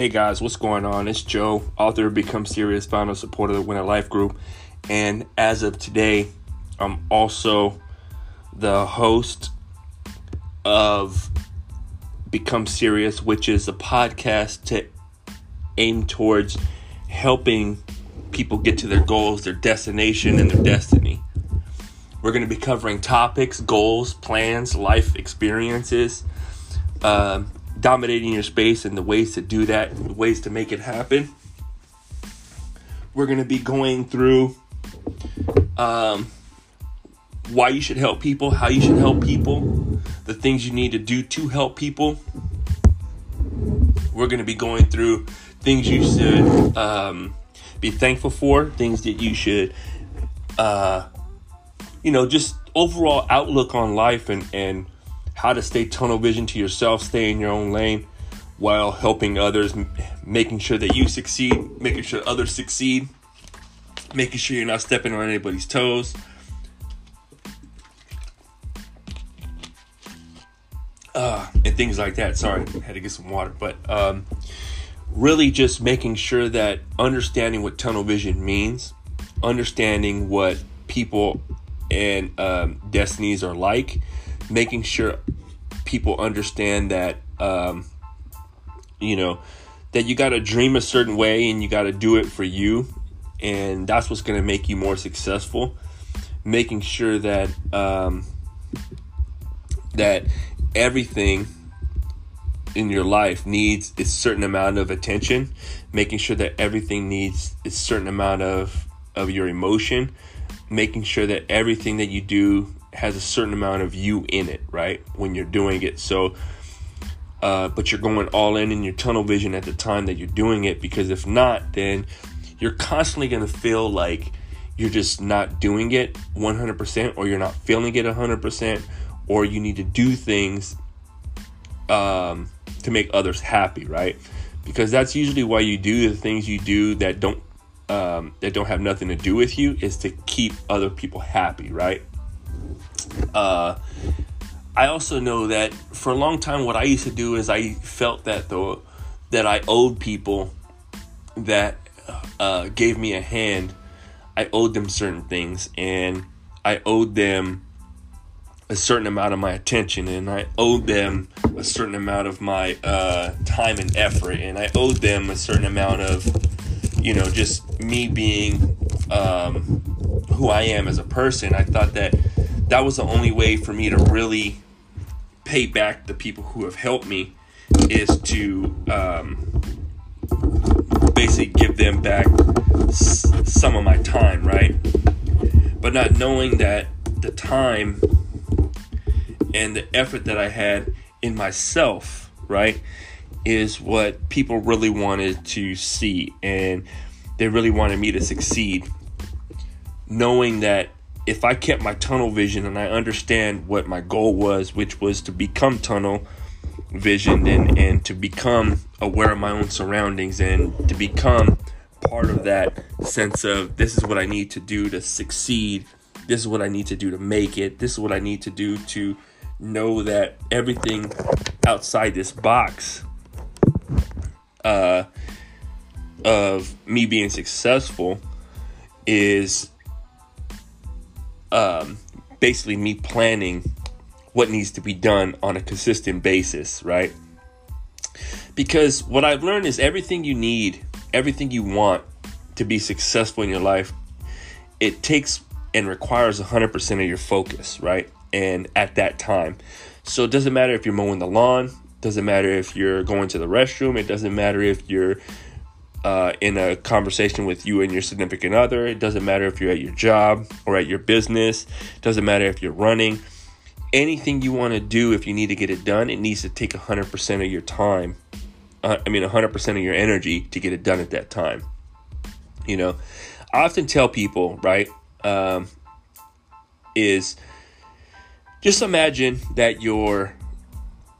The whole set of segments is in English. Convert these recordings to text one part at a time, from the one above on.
Hey guys, what's going on? It's Joe, author of Become Serious, founder, supporter of the Winner Life Group. And as of today, I'm also the host of Become Serious, which is a podcast to aim towards helping people get to their goals, their destination, and their destiny. We're going to be covering topics, goals, plans, life experiences, uh, dominating your space, and the ways to do that, the ways to make it happen. We're going to be going through um, why you should help people, how you should help people, the things you need to do to help people. We're going to be going through things you should um, be thankful for, things that you should, uh, you know, just overall outlook on life and, and how to stay tunnel vision to yourself, stay in your own lane while helping others, making sure that you succeed, making sure others succeed, making sure you're not stepping on anybody's toes. Uh, and things like that. Sorry, had to get some water. But um, really just making sure that understanding what tunnel vision means, understanding what people and um, destinies are like, making sure people understand that, um, you know, that you got to dream a certain way and you got to do it for you. And that's what's going to make you more successful. Making sure that, um, that everything in your life needs a certain amount of attention, making sure that everything needs a certain amount of of your emotion, making sure that everything that you do has a certain amount of you in it, right? When you're doing it. So uh, but you're going all in in your tunnel vision at the time that you're doing it because if not, then you're constantly going to feel like you're just not doing it 100% or you're not feeling it 100% or you need to do things um, to make others happy, right? Because that's usually why you do the things you do that don't um, that don't have nothing to do with you is to keep other people happy, right? Uh, I also know that for a long time, what I used to do is I felt that though that I owed people that uh, gave me a hand, I owed them certain things, and I owed them a certain amount of my attention and I owed them a certain amount of my uh, time and effort and I owed them a certain amount of you know just me being um, who I am as a person. I thought that that was the only way for me to really pay back the people who have helped me is to um, basically give them back s- some of my time right but not knowing that the time and the effort that I had in myself, right, is what people really wanted to see. And they really wanted me to succeed. Knowing that if I kept my tunnel vision and I understand what my goal was, which was to become tunnel visioned and, and to become aware of my own surroundings and to become part of that sense of this is what I need to do to succeed. This is what I need to do to make it. This is what I need to do to know that everything outside this box uh, of me being successful is um, basically me planning what needs to be done on a consistent basis, right? Because what I've learned is everything you need, everything you want to be successful in your life, it takes and requires 100% of your focus, right? and at that time. So it doesn't matter if you're mowing the lawn, doesn't matter if you're going to the restroom, it doesn't matter if you're uh, in a conversation with you and your significant other, it doesn't matter if you're at your job or at your business, it doesn't matter if you're running. Anything you want to do, if you need to get it done, it needs to take 100% of your time. Uh, I mean, 100% of your energy to get it done at that time. You know, I often tell people, right, um, is just imagine that you're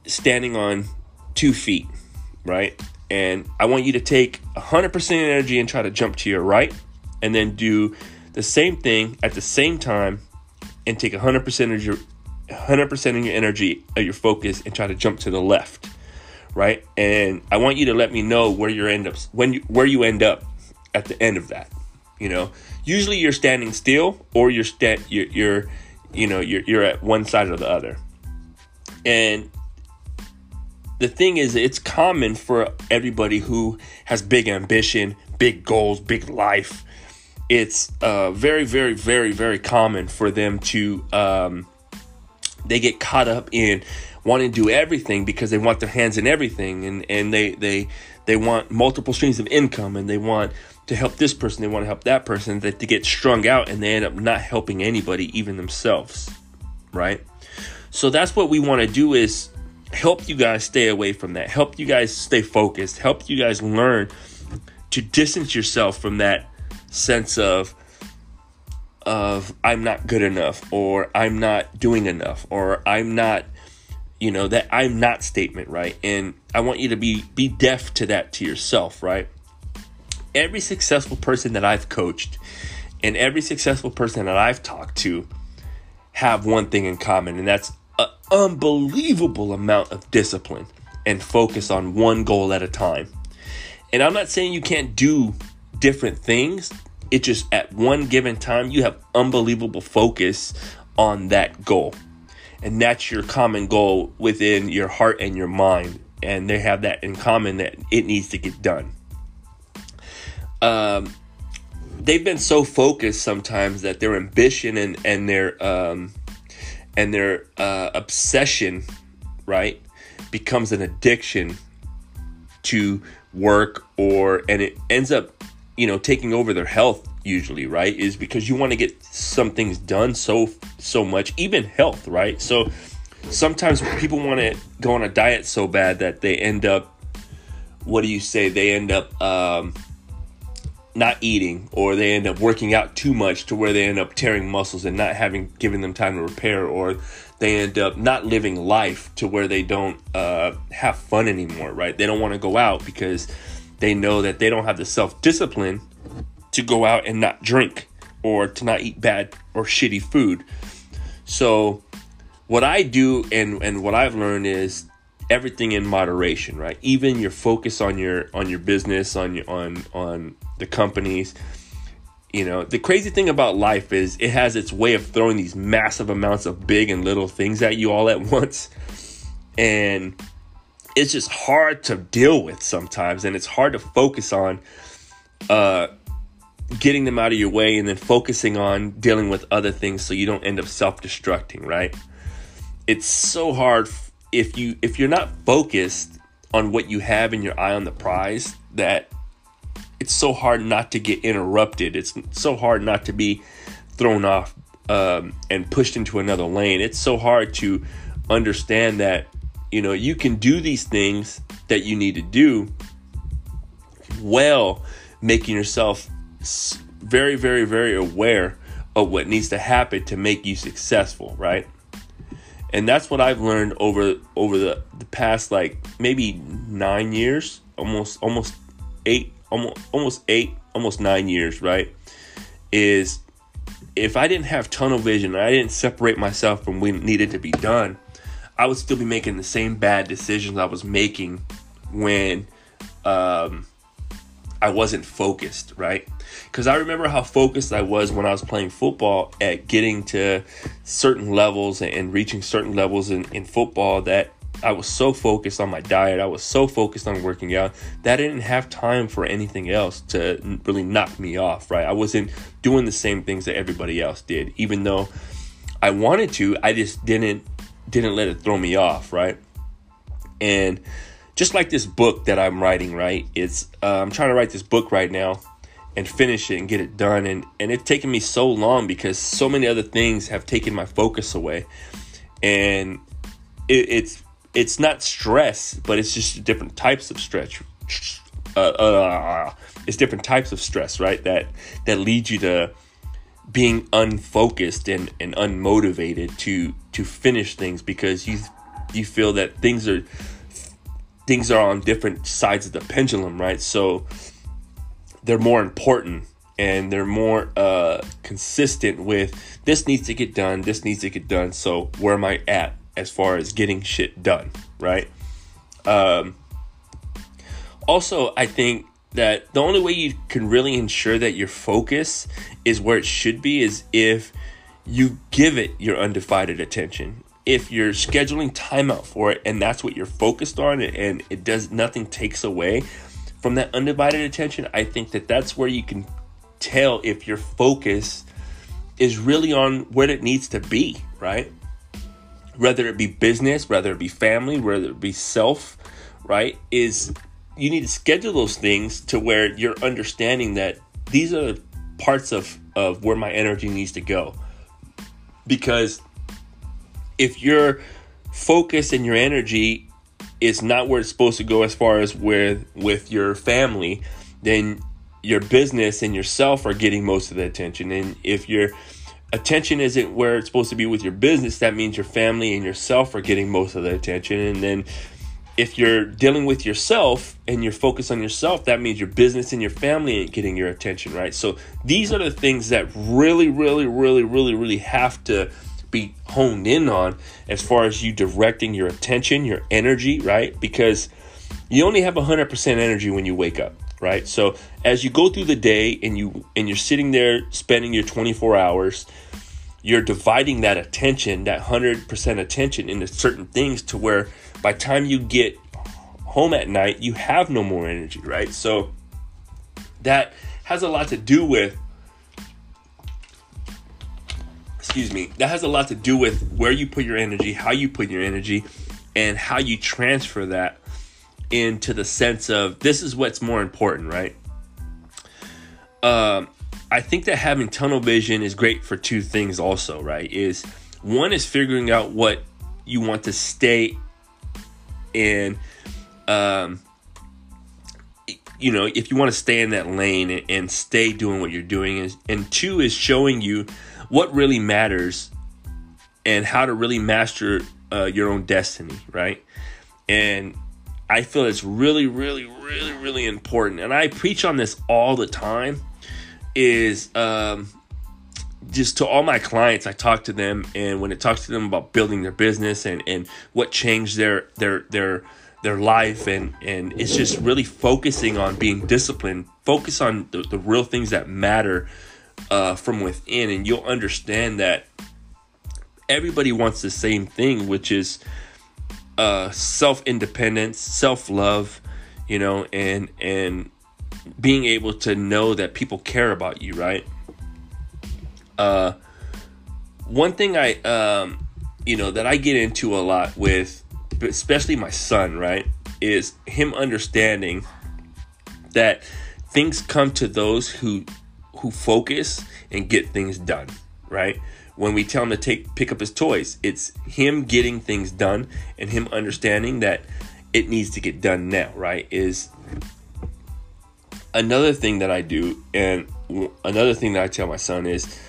standing on two feet, right? And I want you to take 100% energy and try to jump to your right, and then do the same thing at the same time and take 100% of your 100% of your energy of your focus and try to jump to the left right? And I want you to let me know where you end up when you, where you end up at the end of that. You know, usually you're standing still or you're sta- you're, you're you know you're you're at one side or the other. And the thing is, it's common for everybody who has big ambition, big goals, big life. It's uh, very, very, very, very common for them to um, they get caught up in wanting to do everything because they want their hands in everything, and and they they they want multiple streams of income, and they want to help this person, they want to help that person, that they get strung out, and they end up not helping anybody, even themselves, right? So that's what we want to do is help you guys stay away from that, help you guys stay focused, help you guys learn to distance yourself from that sense of of I'm not good enough or I'm not doing enough or I'm not you know that I'm not statement, right? And I want you to be be deaf to that to yourself, right? Every successful person that I've coached and every successful person that I've talked to have one thing in common and that's unbelievable amount of discipline and focus on one goal at a time. And I'm not saying you can't do different things. It just at one given time you have unbelievable focus on that goal. And that's your common goal within your heart and your mind. And they have that in common that it needs to get done. Um, they've been so focused sometimes that their ambition and, and their um, and their uh, obsession, right, becomes an addiction to work or and it ends up, you know, taking over their health usually, right? Is because you want to get some things done so so much, even health, right? So sometimes people want to go on a diet so bad that they end up what do you say? They end up um not eating or they end up working out too much to where they end up tearing muscles and not having given them time to repair or they end up not living life to where they don't uh, have fun anymore right? They don't want to go out because they know that they don't have the self-discipline to go out and not drink or to not eat bad or shitty food. So what i do and and what i've learned is everything in moderation right even your focus on your on your business on your on on the companies. You know, the crazy thing about life is it has its way of throwing these massive amounts of big and little things at you all at once. And it's just hard to deal with sometimes and it's hard to focus on uh getting them out of your way and then focusing on dealing with other things so you don't end up self-destructing, right? It's so hard if you if you're not focused on what you have in your eye on the prize that it's so hard not to get interrupted. It's so hard not to be thrown off um, and pushed into another lane. It's so hard to understand that you know you can do these things that you need to do well, making yourself very, very, very aware of what needs to happen to make you successful, right? And that's what I've learned over over the, the past like maybe nine years, almost almost eight almost almost eight, almost nine years, right? Is if I didn't have tunnel vision, I didn't separate myself from what needed to be done, I would still be making the same bad decisions I was making when um, I wasn't focused, right? Because I remember how focused I was when I was playing football at getting to certain levels and reaching certain levels in, in football that I was so focused on my diet. I was so focused on working out that I didn't have time for anything else to really knock me off, right? I wasn't doing the same things that everybody else did, even though I wanted to. I just didn't didn't let it throw me off, right? And just like this book that I'm writing, right? It's uh, I'm trying to write this book right now and finish it and get it done, and and it's taken me so long because so many other things have taken my focus away, and it, it's it's not stress, but it's just different types of stress. Uh, uh, it's different types of stress, right? That that lead you to being unfocused and, and unmotivated to to finish things because you you feel that things are things are on different sides of the pendulum, right? So they're more important and they're more uh, consistent with this needs to get done, this needs to get done. So where am I at? as far as getting shit done, right? Um, Also, I think that the only way you can really ensure that your focus is where it should be is if you give it your undivided attention. If you're scheduling time out for it and that's what you're focused on and it does nothing takes away from that undivided attention, I think that that's where you can tell if your focus is really on what it needs to be, right? Whether it be business, whether it be family, whether it be self, right? Is you need to schedule those things to where you're understanding that these are parts of, of where my energy needs to go. Because if your focus and your energy is not where it's supposed to go as far as with with your family, then your business and yourself are getting most of the attention. And if your attention isn't where it's supposed to be with your business, that means your family and yourself are getting most of the attention. And then if you're dealing with yourself and you're focused on yourself, that means your business and your family ain't getting your attention, right? So these are the things that really, really, really, really, really have to be honed in on as far as you directing your attention, your energy, right? Because you only have 100% energy when you wake up right? So as you go through the day and you and you're sitting there spending your 24 hours, you're dividing that attention, that 100% attention into certain things to where by time you get home at night, you have no more energy, right? So that has a lot to do with excuse me, that has a lot to do with where you put your energy, how you put your energy, and how you transfer that into the sense of this is what's more important, right? Um, I think that having tunnel vision is great for two things, also, right? Is one is figuring out what you want to stay in, um, you know, if you want to stay in that lane and, and stay doing what you're doing, is, and two is showing you what really matters and how to really master uh, your own destiny, right? And I feel it's really, really, really, really important, and I preach on this all the time. Is um, just to all my clients, I talk to them, and when it talks to them about building their business and and what changed their their their their life, and and it's just really focusing on being disciplined, focus on the, the real things that matter uh, from within, and you'll understand that everybody wants the same thing, which is uh, self independence, self love, you know, and and being able to know that people care about you, right? Uh, one thing I, um, you know, that I get into a lot with, especially my son, right, is him understanding that things come to those who who focus and get things done, right? when we tell him to take pick up his toys. It's him getting things done and him understanding that it needs to get done now, right? Is another thing that I do and another thing that I tell my son is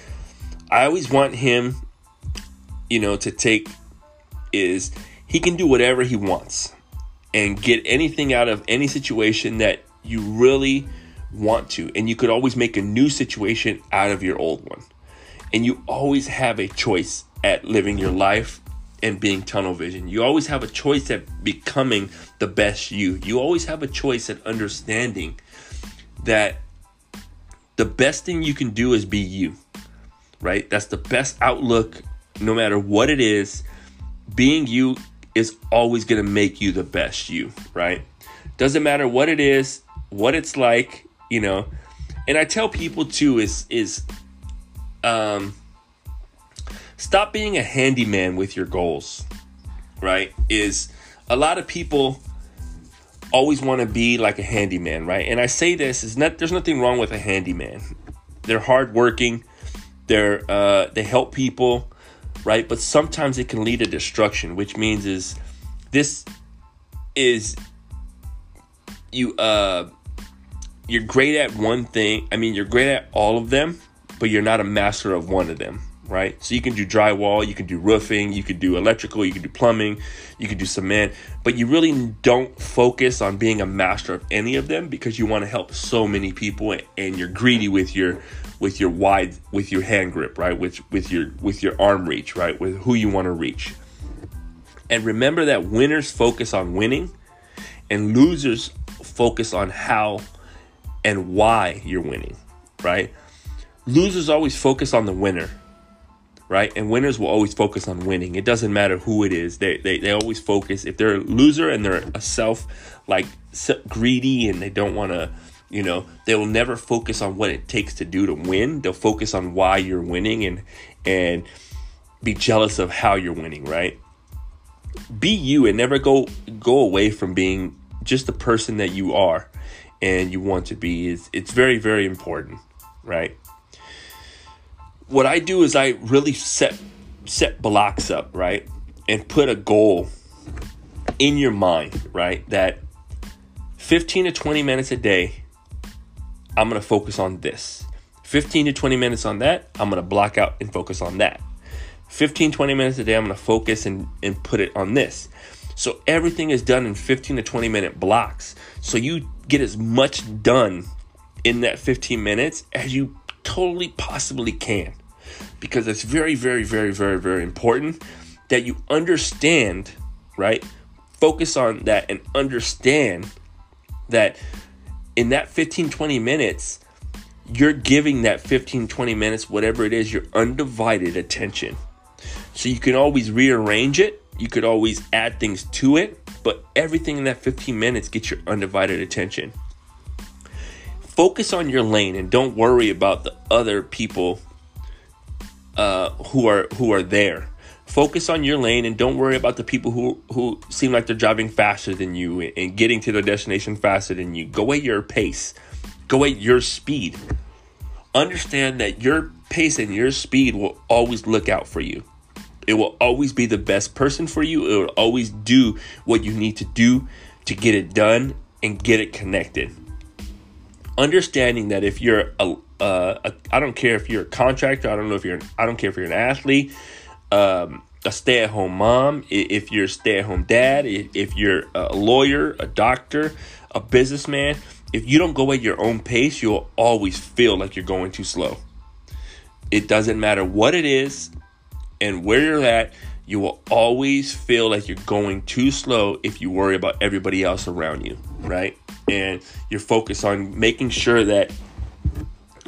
I always want him you know to take is he can do whatever he wants and get anything out of any situation that you really want to and you could always make a new situation out of your old one and you always have a choice at living your life and being tunnel vision. You always have a choice at becoming the best you. You always have a choice at understanding that the best thing you can do is be you, right? That's the best outlook, no matter what it is. Being you is always going to make you the best you, right? Doesn't matter what it is, what it's like, you know. And I tell people too is is um, stop being a handyman with your goals, right? Is a lot of people always want to be like a handyman, right? And I say this is not there's nothing wrong with a handyman. They're hardworking, they're uh, they help people, right? But sometimes it can lead to destruction, which means is this is you uh you're great at one thing. I mean, you're great at all of them, but you're not a master of one of them, right? So you can do drywall, you can do roofing, you can do electrical, you can do plumbing, you can do cement, but you really don't focus on being a master of any of them because you want to help so many people and you're greedy with your with your wide with your hand grip, right? With with your with your arm reach, right? With who you want to reach. And remember that winners focus on winning and losers focus on how and why you're winning, right? Losers always focus on the winner, right? And winners will always focus on winning. It doesn't matter who it is. They they, they always focus. If they're a loser and they're a self like greedy and they don't want to, you know, they will never focus on what it takes to do to win. They'll focus on why you're winning and and be jealous of how you're winning, right? Be you and never go go away from being just the person that you are and you want to be is it's very very important, right? What I do is I really set set blocks up, right? And put a goal in your mind, right? That 15 to 20 minutes a day I'm going to focus on this. 15 to 20 minutes on that, I'm going to block out and focus on that. 15, 20 minutes a day, I'm going to focus and, and put it on this. So everything is done in 15 to 20 minute blocks. So you get as much done in that 15 minutes as you totally possibly can. Because it's very, very, very, very, very important that you understand, right? Focus on that and understand that in that 15, 20 minutes, you're giving that 15, 20 minutes, whatever it is, your undivided attention. So you can always rearrange it, you could always add things to it, but everything in that 15 minutes gets your undivided attention. Focus on your lane and don't worry about the other people uh, who are who are there. Focus on your lane and don't worry about the people who who seem like they're driving faster than you and getting to their destination faster than you. Go at your pace. Go at your speed. Understand that your pace and your speed will always look out for you. It will always be the best person for you. It will always do what you need to do to get it done and get it connected. Understanding that if you're a, uh, a I don't care if you're a contractor, I don't know if you're, I don't care if you're an athlete, um, a stay-at-home mom, if you're a stay-at-home dad, if you're a lawyer, a doctor, a businessman, if you don't go at your own pace, you'll always feel like you're going too slow. It doesn't matter what it is and where you're at, you will always feel like you're going too slow if you worry about everybody else around you, right? And you're focused on making sure that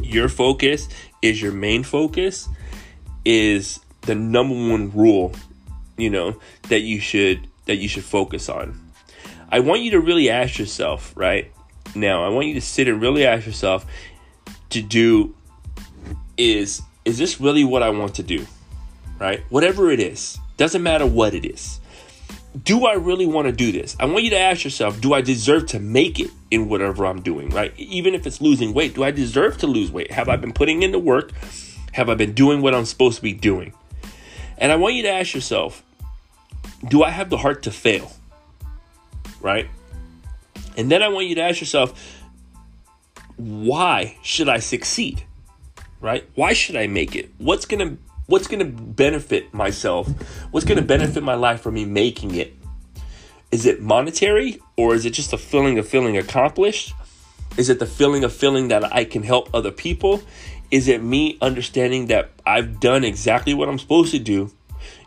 your focus is your main focus is the number one rule, you know, that you should that you should focus on. I want you to really ask yourself, right? Now, I want you to sit and really ask yourself to do is is this really what I want to do? Right? Whatever it is, doesn't matter what it is. Do I really want to do this? I want you to ask yourself, do I deserve to make it in whatever I'm doing, right? Even if it's losing weight, do I deserve to lose weight? Have I been putting in the work? Have I been doing what I'm supposed to be doing? And I want you to ask yourself, do I have the heart to fail? Right? And then I want you to ask yourself, why should I succeed? Right? Why should I make it? What's going to What's going to benefit myself? What's going to benefit my life from me making it? Is it monetary or is it just a feeling of feeling accomplished? Is it the feeling of feeling that I can help other people? Is it me understanding that I've done exactly what I'm supposed to do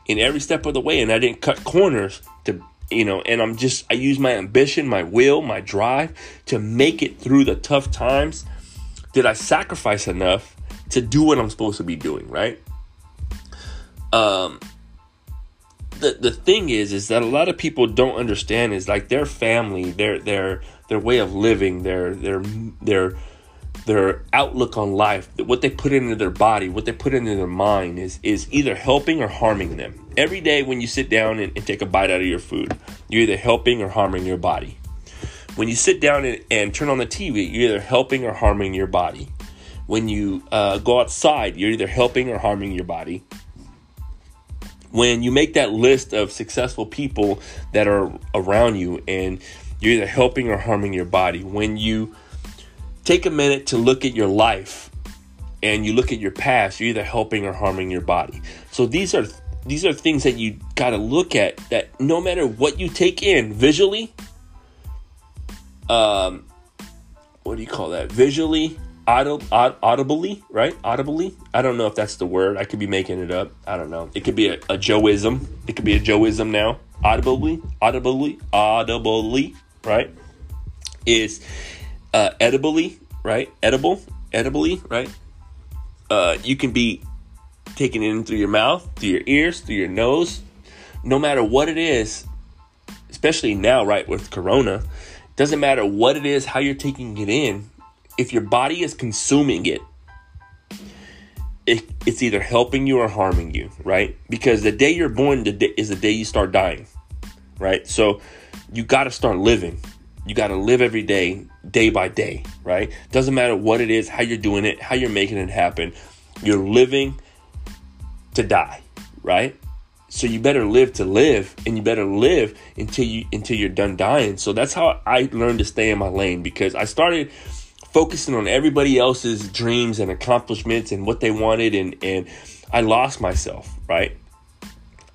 in every step of the way and I didn't cut corners to, you know, and I'm just, I use my ambition, my will, my drive to make it through the tough times? Did I sacrifice enough to do what I'm supposed to be doing, right? Um the the thing is is that a lot of people don't understand is like their family their their their way of living their their their their outlook on life what they put into their body what they put into their mind is is either helping or harming them. Every day when you sit down and, and take a bite out of your food you're either helping or harming your body. When you sit down and, and turn on the tv you're either helping or harming your body. When you uh, go outside you're either helping or harming your body when you make that list of successful people that are around you and you're either helping or harming your body, when you take a minute to look at your life and you look at your past, you're either helping or harming your body. So these are these are things that you got to look at that no matter what you take in visually um what do you call that? Visually, audibly, right? Audibly. I don't know if that's the word. I could be making it up. I don't know. It could be a, a Joeism. It could be a Joeism now. Audibly, audibly, audibly, right? is uh, edibly, right? Edible, edibly, right? Uh, you can be taking it in through your mouth, through your ears, through your nose. No matter what it is, especially now, right, with Corona, doesn't matter what it is, how you're taking it in. If your body is consuming it, it it's either helping you or harming you, right? Because the day you're born the day, is the day you start dying, right? So you got to start living. You got to live every day, day by day, right? Doesn't matter what it is, how you're doing it, how you're making it happen. You're living to die, right? So you better live to live and you better live until you until you're done dying. So that's how I learned to stay in my lane because I started focusing on everybody else's dreams and accomplishments and what they wanted and and I lost myself, right?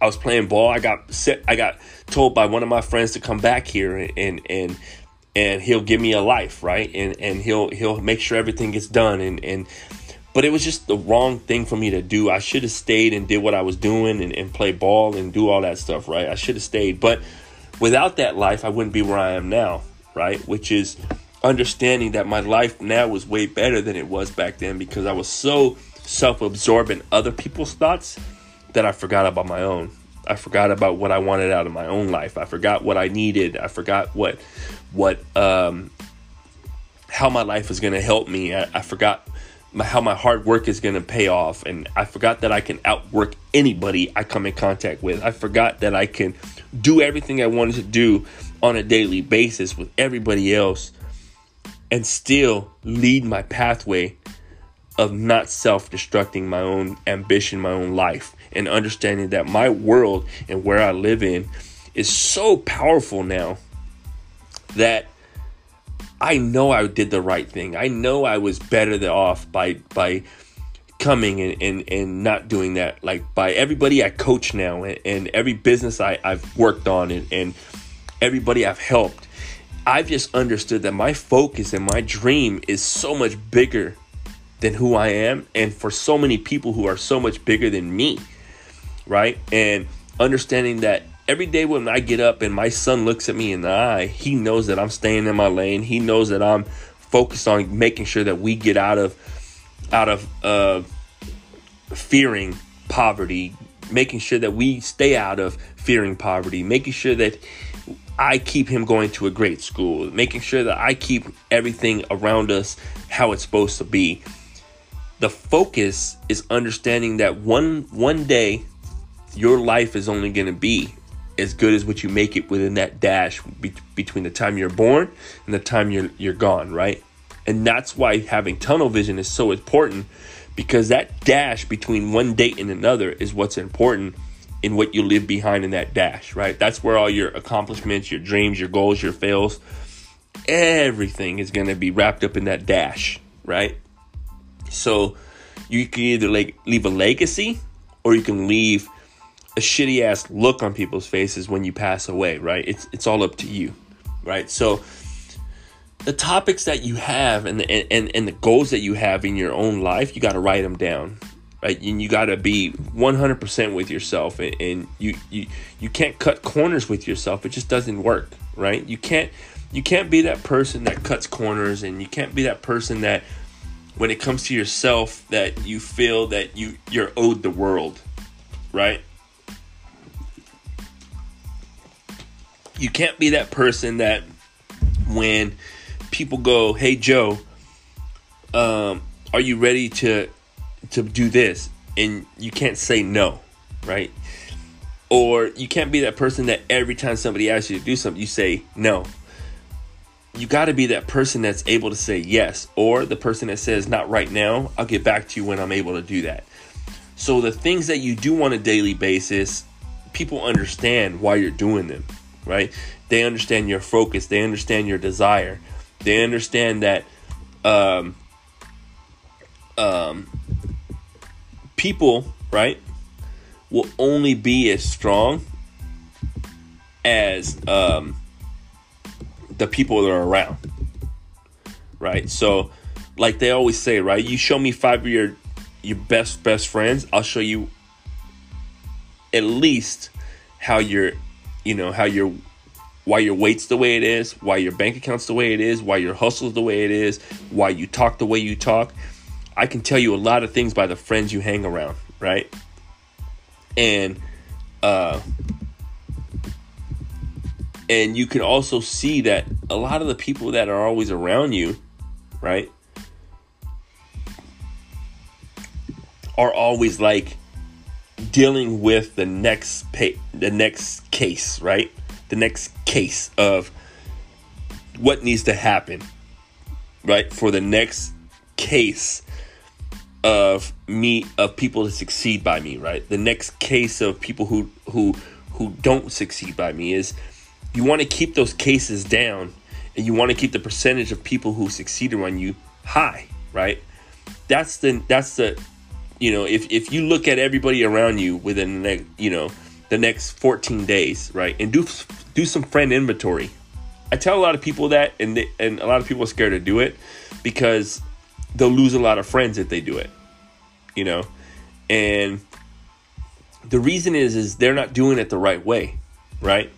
I was playing ball. I got set I got told by one of my friends to come back here and and and, he'll give me a life, right? And and he'll he'll make sure everything gets done and and but it was just the wrong thing for me to do. I should have stayed and did what I was doing and, and play ball and do all that stuff, right? I should have stayed. But without that life, I wouldn't be where I am now, right? Which is understanding that my life now was way better than it was back then because I was so self-absorbed in other people's thoughts that I forgot about my own. I forgot about what I wanted out of my own life. I forgot what I needed. I forgot what what um how my life was going to help me. I, I forgot my, how my hard work is going to pay off and I forgot that I can outwork anybody I come in contact with. I forgot that I can do everything I wanted to do on a daily basis with everybody else and still lead my pathway of not self destructing my own ambition, my own life, and understanding that my world and where I live in is so powerful now that I know I did the right thing. I know I was better off by by coming and, and, and not doing that. Like by everybody I coach now and, and every business I, I've worked on and, and everybody I've helped I've just understood that my focus and my dream is so much bigger than who I am, and for so many people who are so much bigger than me, right? And understanding that every day when I get up and my son looks at me in the eye, he knows that I'm staying in my lane. He knows that I'm focused on making sure that we get out of out of uh, fearing poverty, making sure that we stay out of fearing poverty, making sure that I keep him going to a great school, making sure that I keep everything around us how it's supposed to be. The focus is understanding that one one day your life is only going to be as good as what you make it within that dash be- between the time you're born and the time you're you're gone, right? And that's why having tunnel vision is so important because that dash between one date and another is what's important in what you leave behind in that dash, right? That's where all your accomplishments, your dreams, your goals, your fails, everything is going to be wrapped up in that dash, right? So you can either like leave a legacy or you can leave a shitty ass look on people's faces when you pass away, right? It's it's all up to you, right? So the topics that you have and the, and and the goals that you have in your own life, you got to write them down right? And you got to be 100% with yourself, and, and you you you can't cut corners with yourself. It just doesn't work, right? You can't you can't be that person that cuts corners, and you can't be that person that when it comes to yourself that you feel that you you're owed the world, right? You can't be that person that when people go, "Hey Joe, um, are you ready to to do this and you can't say no, right? Or you can't be that person that every time somebody asks you to do something, you say no. You got to be that person that's able to say yes, or the person that says, not right now, I'll get back to you when I'm able to do that. So, the things that you do on a daily basis, people understand why you're doing them, right? They understand your focus, they understand your desire, they understand that um, um, people, right, will only be as strong as um, the people that are around, right? So, like they always say, right? You show me five of your your best best friends, I'll show you at least how you're, you know, how you're why your weight's the way it is, why your bank account's the way it is, why your hustle's the way it is, why you talk the way you talk. I can tell you a lot of things by the friends you hang around, right? And uh and you can also see that a lot of the people that are always around you, right? Are always like dealing with the next pay, the next case, right? The next case of what needs to happen, right? For the next case of me of people to succeed by me, right? The next case of people who who who don't succeed by me is you want to keep those cases down and you want to keep the percentage of people who succeeded on you high, right? That's the that's the you know, if if you look at everybody around you within the next, you know, the next 14 days, right? And do do some friend inventory. I tell a lot of people that and they, and a lot of people are scared to do it because they'll lose a lot of friends if they do it. You know? And the reason is is they're not doing it the right way, right?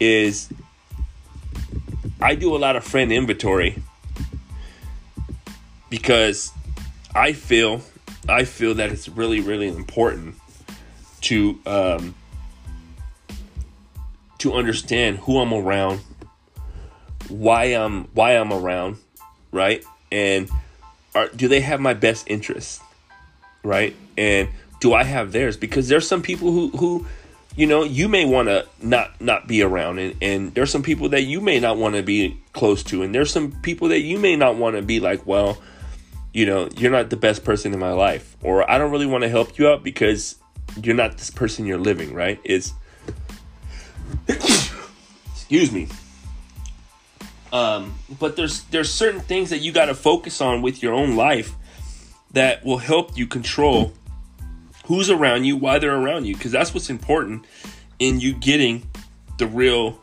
Is I do a lot of friend inventory because I feel I feel that it's really, really important to um, to understand who I'm around, why I'm why I'm around, right? And are, do they have my best interest, right? And do I have theirs? Because there's some people who who you know you may want to not not be around and, and there's some people that you may not want to be close to and there's some people that you may not want to be like well you know, you're not the best person in my life, or I don't really want to help you out because you're not this person you're living, right? Is excuse me. Um, but there's there's certain things that you got to focus on with your own life that will help you control who's around you, why they're around you, because that's what's important in you getting the real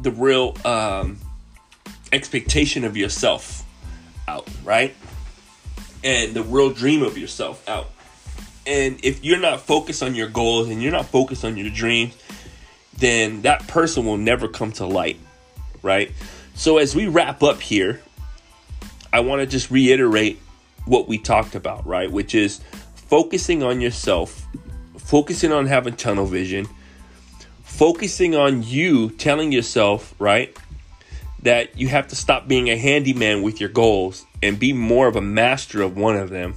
the real um, expectation of yourself out, right? and the real dream of yourself out. And if you're not focused on your goals and you're not focused on your dreams, then that person will never come to light, right? So as we wrap up here, I want to just reiterate what we talked about, right? Which is focusing on yourself, focusing on having tunnel vision, focusing on you telling yourself, right, that you have to stop being a handyman with your goals and be more of a master of one of them.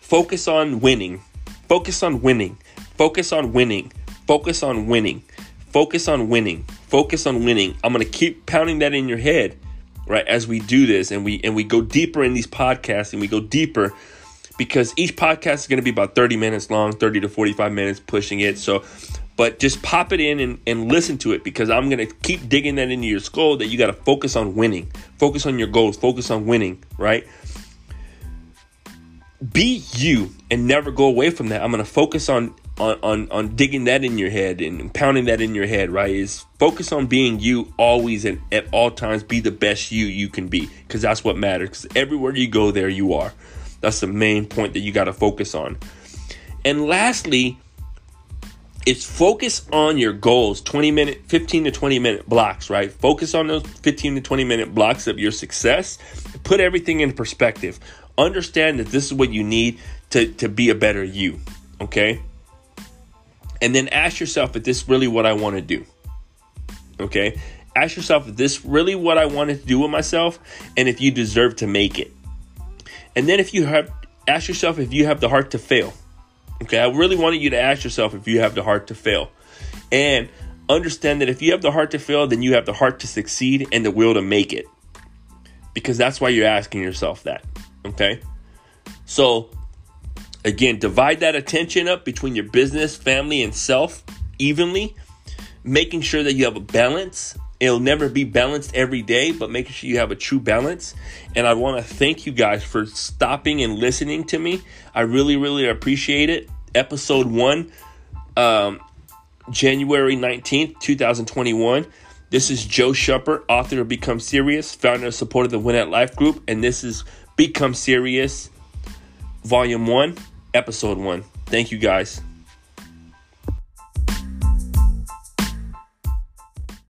Focus on winning. Focus on winning. Focus on winning. Focus on winning. Focus on winning. Focus on winning. I'm going to keep pounding that in your head, right, as we do this and we and we go deeper in these podcasts and we go deeper because each podcast is going to be about 30 minutes long, 30 to 45 minutes pushing it. So but just pop it in and, and listen to it because I'm going to keep digging that into your skull that you got to focus on winning, focus on your goals, focus on winning, right? Be you and never go away from that. I'm going to focus on, on, on, on digging that in your head and pounding that in your head, right? Is focus on being you always and at all times. Be the best you you can be because that's what matters. Because everywhere you go, there you are. That's the main point that you got to focus on. And lastly, it's focus on your goals 20 minute 15 to 20 minute blocks right focus on those 15 to 20 minute blocks of your success put everything in perspective understand that this is what you need to, to be a better you okay and then ask yourself if this really what i want to do okay ask yourself if this really what i wanted to do with myself and if you deserve to make it and then if you have ask yourself if you have the heart to fail Okay, I really wanted you to ask yourself if you have the heart to fail. And understand that if you have the heart to fail, then you have the heart to succeed and the will to make it. Because that's why you're asking yourself that. Okay? So, again, divide that attention up between your business, family, and self evenly, making sure that you have a balance It'll never be balanced every day, but making sure you have a true balance. And I want to thank you guys for stopping and listening to me. I really, really appreciate it. Episode one, um, January 19th, 2021. This is Joe Shupper, author of Become Serious, founder and supporter of the Win at Life Group. And this is Become Serious, Volume 1, Episode 1. Thank you guys.